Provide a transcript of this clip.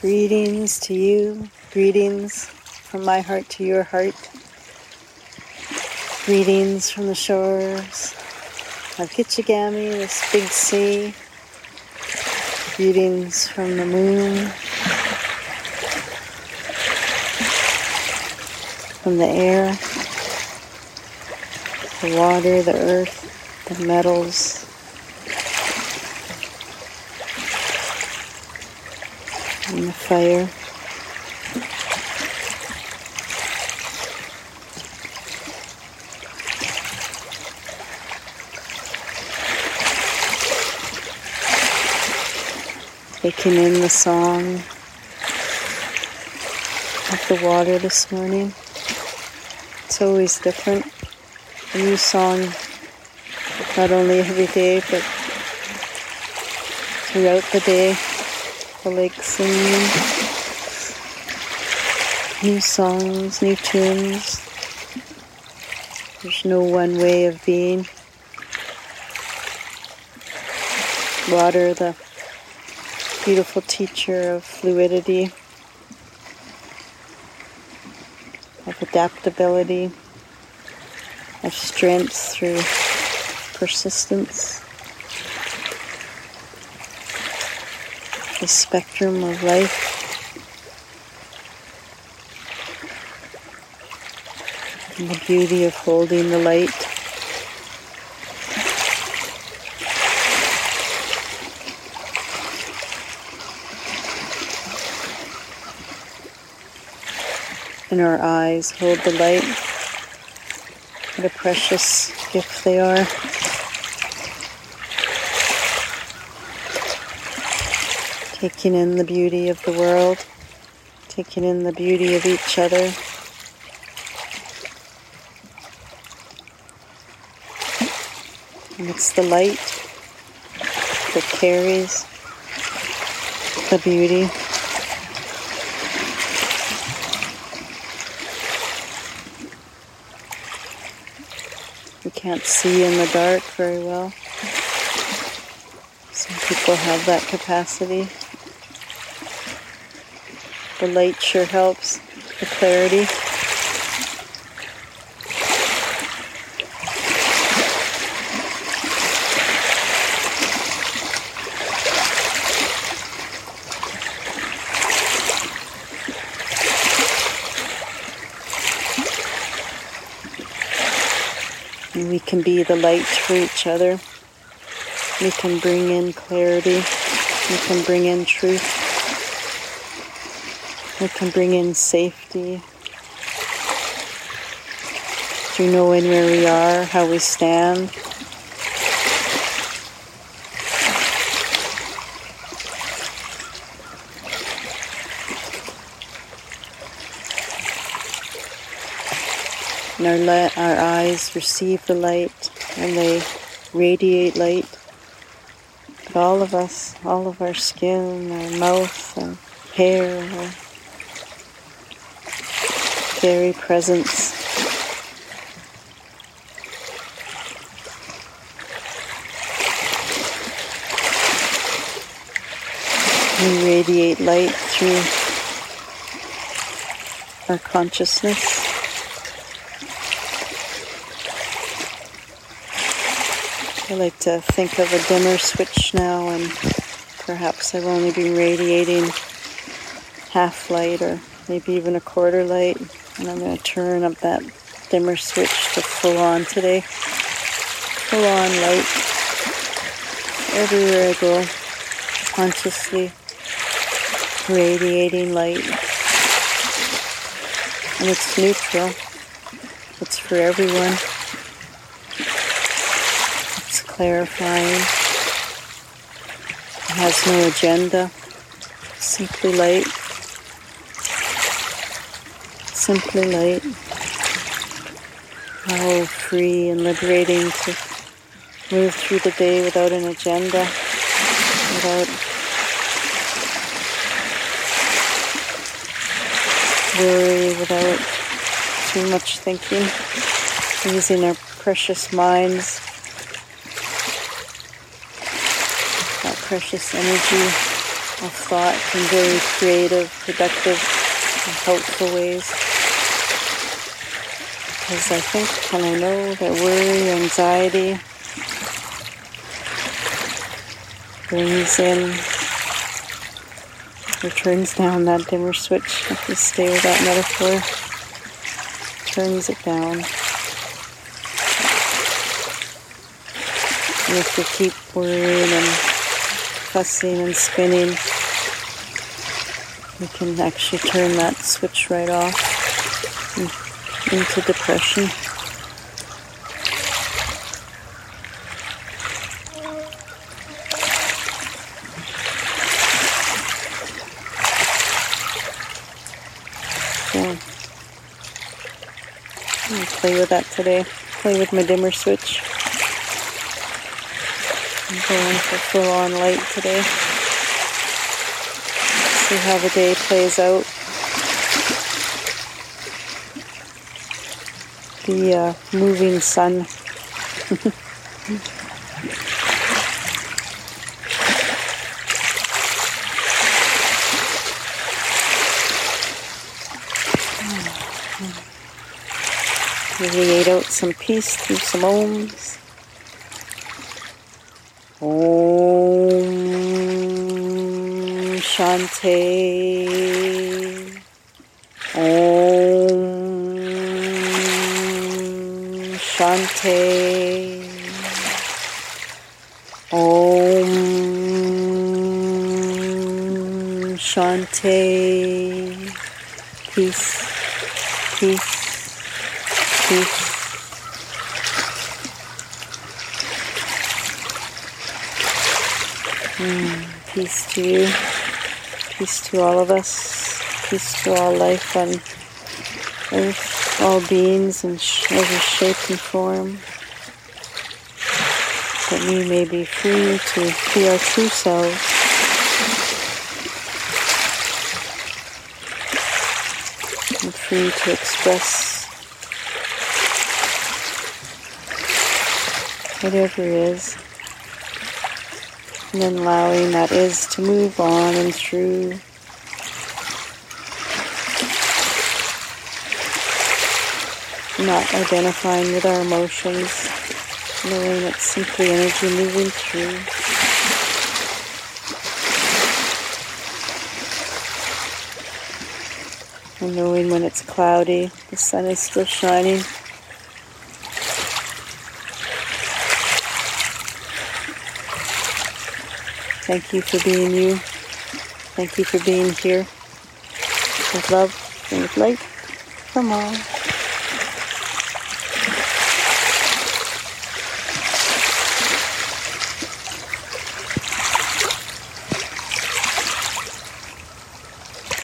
Greetings to you, greetings from my heart to your heart. Greetings from the shores of Kichigami, this big sea. Greetings from the moon, from the air, the water, the earth, the metals, and the fire. Taking in the song of the water this morning. It's always different. A new song, not only every day, but throughout the day. Singing. New songs, new tunes. There's no one way of being. Water, the beautiful teacher of fluidity, of adaptability, of strength through persistence, the spectrum of life. And the beauty of holding the light. in our eyes hold the light. What a precious gift they are. Taking in the beauty of the world, taking in the beauty of each other. And it's the light that carries the beauty. We can't see in the dark very well. Some people have that capacity. The light sure helps, the clarity. We can be the light for each other. We can bring in clarity. We can bring in truth. We can bring in safety. Through knowing where we are, how we stand. And our, li- our eyes receive the light and they radiate light. But all of us, all of our skin, our mouth, our hair, our very presence. We radiate light through our consciousness. I like to think of a dimmer switch now, and perhaps I've only been radiating half light or maybe even a quarter light, and I'm going to turn up that dimmer switch to full on today. Full on light everywhere I go, consciously radiating light. And it's neutral, it's for everyone It's clarifying. It has no agenda. Simply light. Simply light. How free and liberating to move through the day without an agenda, without worry, without too much thinking, using our precious minds that precious energy of thought in very creative, productive, and helpful ways. Because I think and I know that worry, anxiety brings in or turns down that dimmer switch. If we stay with that metaphor, turns it down. And if you keep worrying and fussing and spinning, you can actually turn that switch right off into depression. play with that today. Play with my dimmer switch. I'm going for full on light today. See how the day plays out. The uh, moving sun. radiate out some peace through some ohms. Om Shanti. Om Shanti. Om Shanti. Peace. Peace peace. Mm, peace to you. Peace to all of us. Peace to all life on earth, all beings in every shape and form. That we may be free to be our true selves. And free to express whatever is, and then allowing that is to move on and through. Not identifying with our emotions, knowing it's simply energy moving through. And knowing when it's cloudy, the sun is still shining. Thank you for being you. Thank you for being here. With love and with light from all.